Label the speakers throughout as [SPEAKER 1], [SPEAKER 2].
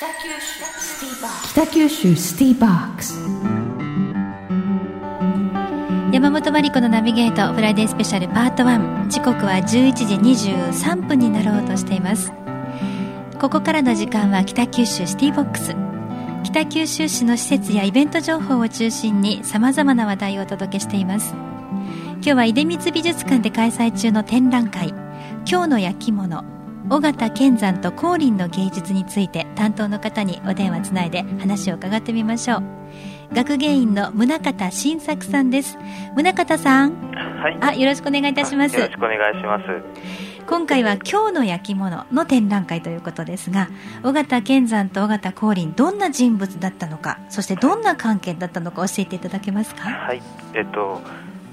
[SPEAKER 1] 北九州スティーバー北九州スティーバークス。
[SPEAKER 2] 山本真理子のナビゲートフライデースペシャルパート1時刻は11時23分になろうとしています。ここからの時間は北九州シティボックス。北九州市の施設やイベント情報を中心にさまざまな話題をお届けしています。今日は出光美術館で開催中の展覧会「今日の焼き物。尾形健山と光琳の芸術について担当の方にお電話つないで話を伺ってみましょう。学芸員の宗像新作さんです。宗像さん。
[SPEAKER 3] はい。
[SPEAKER 2] あよろしくお願いいたします。
[SPEAKER 3] よろしくお願いします。
[SPEAKER 2] 今回は今日の焼き物の展覧会ということですが尾形健山と尾形光琳どんな人物だったのかそしてどんな関係だったのか教えていただけますか？
[SPEAKER 3] はい。えっと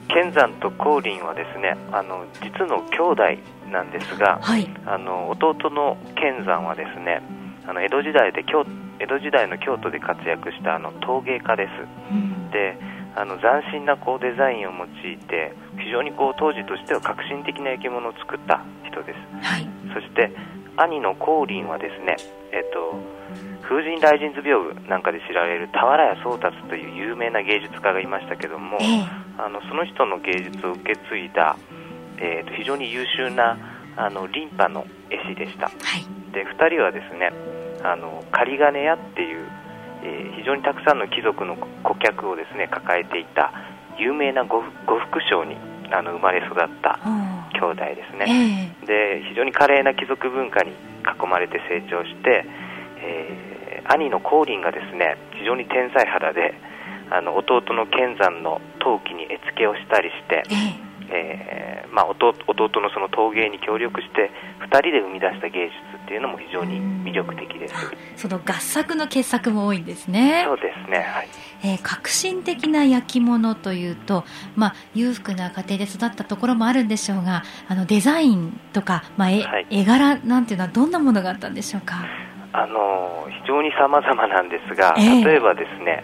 [SPEAKER 3] 健山と光琳はですねあの実の兄弟なんですが、
[SPEAKER 2] はい。
[SPEAKER 3] あの弟の健山はですねあの江戸時代で京江戸時代の京都で活躍したあの陶芸家です。
[SPEAKER 2] うん。
[SPEAKER 3] であの斬新なこうデザインを用いて非常にこう当時としては革新的な焼き物を作った人です。
[SPEAKER 2] はい。
[SPEAKER 3] そして兄の光琳はですね、えっと、風神雷神図屏風なんかで知られる俵屋宗達という有名な芸術家がいましたけども、
[SPEAKER 2] ええ。
[SPEAKER 3] あのその人の芸術を受け継いだ、えっと非常に優秀なあのリンパの絵師でした。
[SPEAKER 2] はい。
[SPEAKER 3] で2人はですねあの仮金屋っていう、えー非常にたくさんの貴族の顧客をですね抱えていた有名な呉呉服商にあの生まれ育った
[SPEAKER 2] お
[SPEAKER 3] 兄弟です
[SPEAKER 2] え
[SPEAKER 3] ね、
[SPEAKER 2] え
[SPEAKER 3] で非常に華麗な貴族文化に囲まれて成長して、えー兄の光琳がですね非常に天才肌であの弟の健山の陶器に絵付けをしたりして、
[SPEAKER 2] ええ
[SPEAKER 3] えーまあ、弟弟のその陶芸に協力して2人で生み出した芸術っていうのも非常に魅力的です。
[SPEAKER 2] その合作の傑作も多いんですね。
[SPEAKER 3] そうですねはい。
[SPEAKER 2] えー革新的な焼き物というと、まあ、裕福な家庭で育ったところもあるんでしょうがあのデザインとか、まあ絵
[SPEAKER 3] はい。
[SPEAKER 2] 絵柄なんていうのはどんなものがあったんでしょうか？
[SPEAKER 3] あの非常に様々なんですが、
[SPEAKER 2] ええ。
[SPEAKER 3] 例えばですね、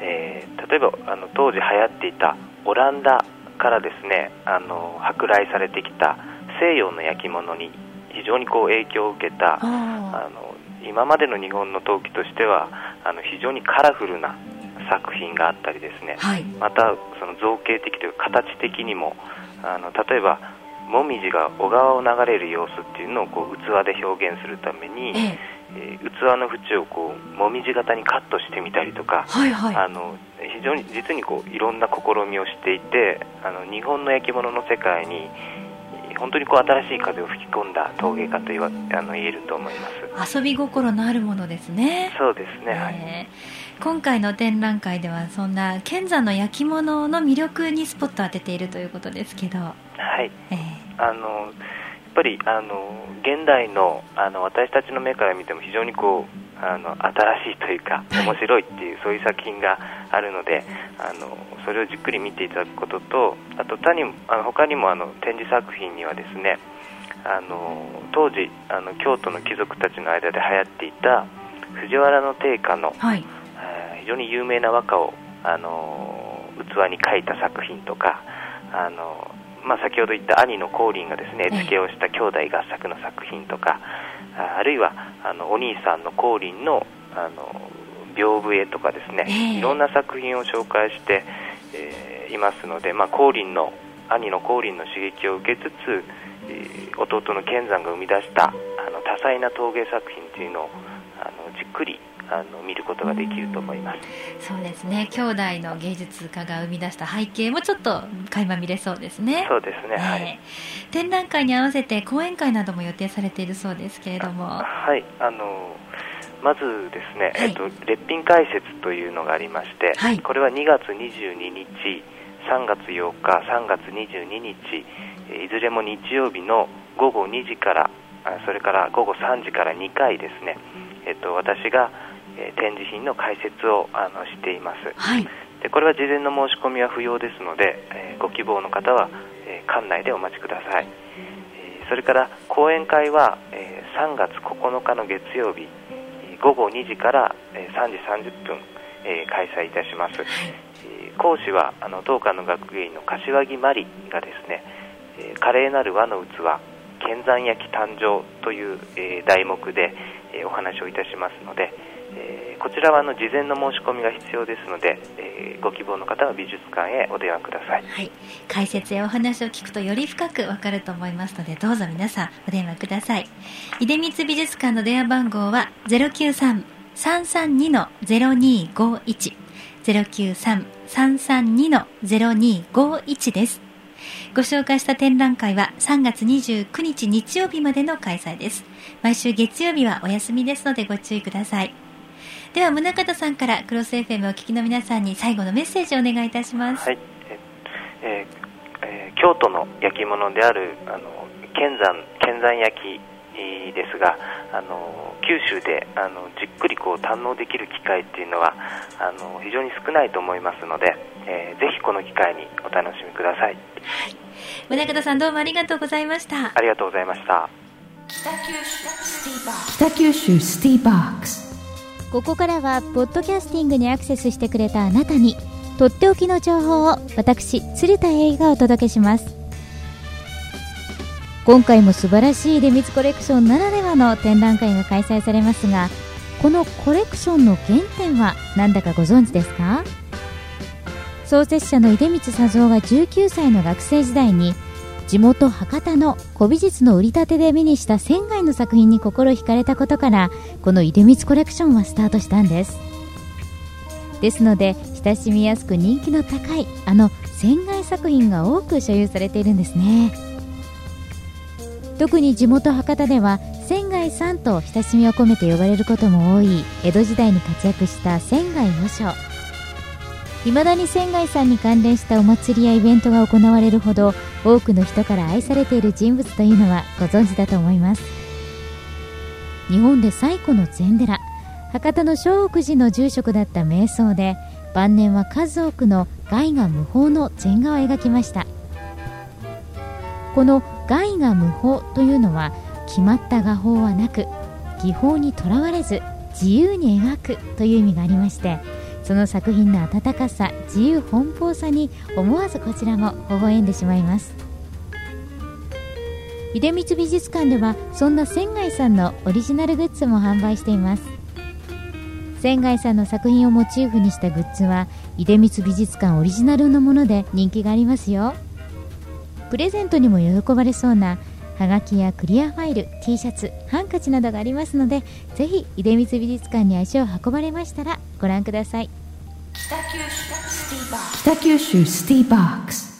[SPEAKER 3] えー例えばあの当時流行っていたオランダからですねあの舶来されてきた西洋の焼き物に非常にこう影響を受けた
[SPEAKER 2] あ
[SPEAKER 3] あの今までの日本の陶器としてはあの非常にカラフルな作品があったりですね、
[SPEAKER 2] はい。
[SPEAKER 3] またその造形的というか形的にもあの例えばもみじが小川を流れる様子っていうのをこう器で表現するために、
[SPEAKER 2] ええ。
[SPEAKER 3] えー器の縁をこうもみじ型にカットしてみたりとか、
[SPEAKER 2] はいはい。
[SPEAKER 3] あの非常に実にこういろんな試みをしていてあの日本の焼き物の世界にえー本当にこう新しい風を吹き込んだ陶芸家と言わあの言えると思います。
[SPEAKER 2] 遊び心のあるものですね。
[SPEAKER 3] そうですね、はい。
[SPEAKER 2] え。ー今回の展覧会ではそんな剣山の焼き物の魅力にスポットを当てているということですけど、
[SPEAKER 3] はい。
[SPEAKER 2] えー
[SPEAKER 3] あのやっぱりあの現代のあの私たちの目から見ても非常にこうあの新しいというか
[SPEAKER 2] はい。
[SPEAKER 3] 面白いっていう、そういう作品があるのであのそれをじっくり見ていただくこととあと他にもあの他にもあの展示作品にはですねあの当時あの京都の貴族たちの間で流行っていた藤原の定家の、
[SPEAKER 2] はい。
[SPEAKER 3] えー非常に有名な和歌をあの器に描いた作品とかあの、まあ、先ほど言った兄の光琳がですね
[SPEAKER 2] ええ。
[SPEAKER 3] 絵付けをした兄弟合作の作品とかああるいはあのお兄さんの光琳のあの屏風絵とかですね、
[SPEAKER 2] ええ。
[SPEAKER 3] いろんな作品を紹介して、えーいますので、まあ、光琳の兄の光琳の刺激を受けつつ、えー弟の健山が生み出したあの多彩な陶芸作品というのをあのじっくりあの見ることができると思います。
[SPEAKER 2] そうですね。兄弟の芸術家が生み出した背景もちょっと垣間見れそうですね。
[SPEAKER 3] そうですね、はい。
[SPEAKER 2] えー展覧会に合わせて講演会なども予定されているそうですけれども。
[SPEAKER 3] はい、あのまずですね、
[SPEAKER 2] はい。
[SPEAKER 3] えっと、列品解説というのがありまして、
[SPEAKER 2] はい。
[SPEAKER 3] これは2月22日、3月8日、3月22日、えーいずれも日曜日の午後2時から、あそれから午後3時から2回ですね、えっと、私が、えー展示品の解説をあのしています。
[SPEAKER 2] はい。
[SPEAKER 3] でこれは事前の申し込みは不要ですので、えーご希望の方は、えー館内でお待ちください、えーそれから講演会は、えー3月9日の月曜日えー午後2時から、えー3時30分、えー開催いたします、えー講師はあの当館の学芸員の柏木真理がですね、えー華麗なる和の器剣山焼き誕生という、えー題目で、えーお話をいたしますので、えーこちらはあの事前の申し込みが必要ですので、えーご希望の方は美術館へお電話ください。
[SPEAKER 2] はい、解説やお話を聞くとより深くわかると思いますのでどうぞ皆さんお電話ください。出光美術館の電話番号は093-332-0251 093-332-0251です。ご紹介した展覧会は3月29日日曜日までの開催です。毎週月曜日はお休みですのでご注意ください。では宗像さんからクロス FM をお聞きの皆さんに最後のメッセージをお願いいたします、
[SPEAKER 3] はい、ええー京都の焼き物であるあの剣山剣山焼きですがあの九州であのじっくりこう堪能できる機会っていうのはあの非常に少ないと思いますので、えーぜひこの機会にお楽しみください。
[SPEAKER 2] 宗像さんどうもありがとうございました。
[SPEAKER 3] ありがとうございました。
[SPEAKER 1] 北九州シティボック。ス。
[SPEAKER 4] ここからはポッドキャスティングにアクセスしてくれたあなたにとっておきの情報を私鶴田英がお届けします今回も素晴らしい出光コレクションならではの展覧会が開催されますがこのコレクションの原点は何だかご存知ですか？創設者の出光佐三が19歳の学生時代に地元博多の古美術の売り立てで目にした仙外の作品に心惹かれたことからこの出光コレクションはスタートしたんです。ですので親しみやすく人気の高いあの仙外作品が多く所有されているんですね。特に地元博多では仙外さんと親しみを込めて呼ばれることも多い江戸時代に活躍した仙外和尚。未だに仙外さんに関連したお祭りやイベントが行われるほど多くの人から愛されている人物というのはご存知だと思います。日本で最古の禅寺。博多の聖福寺の住職だった瞑想で晩年は数多くの外画無法の禅画を描きました。この外画無法というのは決まった画法はなく技法にとらわれず自由に描くという意味がありましてその作品の温かさ自由奔放さに思わずこちらも微笑んでしまいます。出光美術館ではそんな仙外さんのオリジナルグッズも販売しています。仙外さんの作品をモチーフにしたグッズは出光美術館オリジナルのもので人気がありますよ。プレゼントにも喜ばれそうなはがきやクリアファイル T シャツハンカチなどがありますのでぜひ出光美術館に足を運ばれましたらご覧ください。
[SPEAKER 1] 北九州スティーバークス。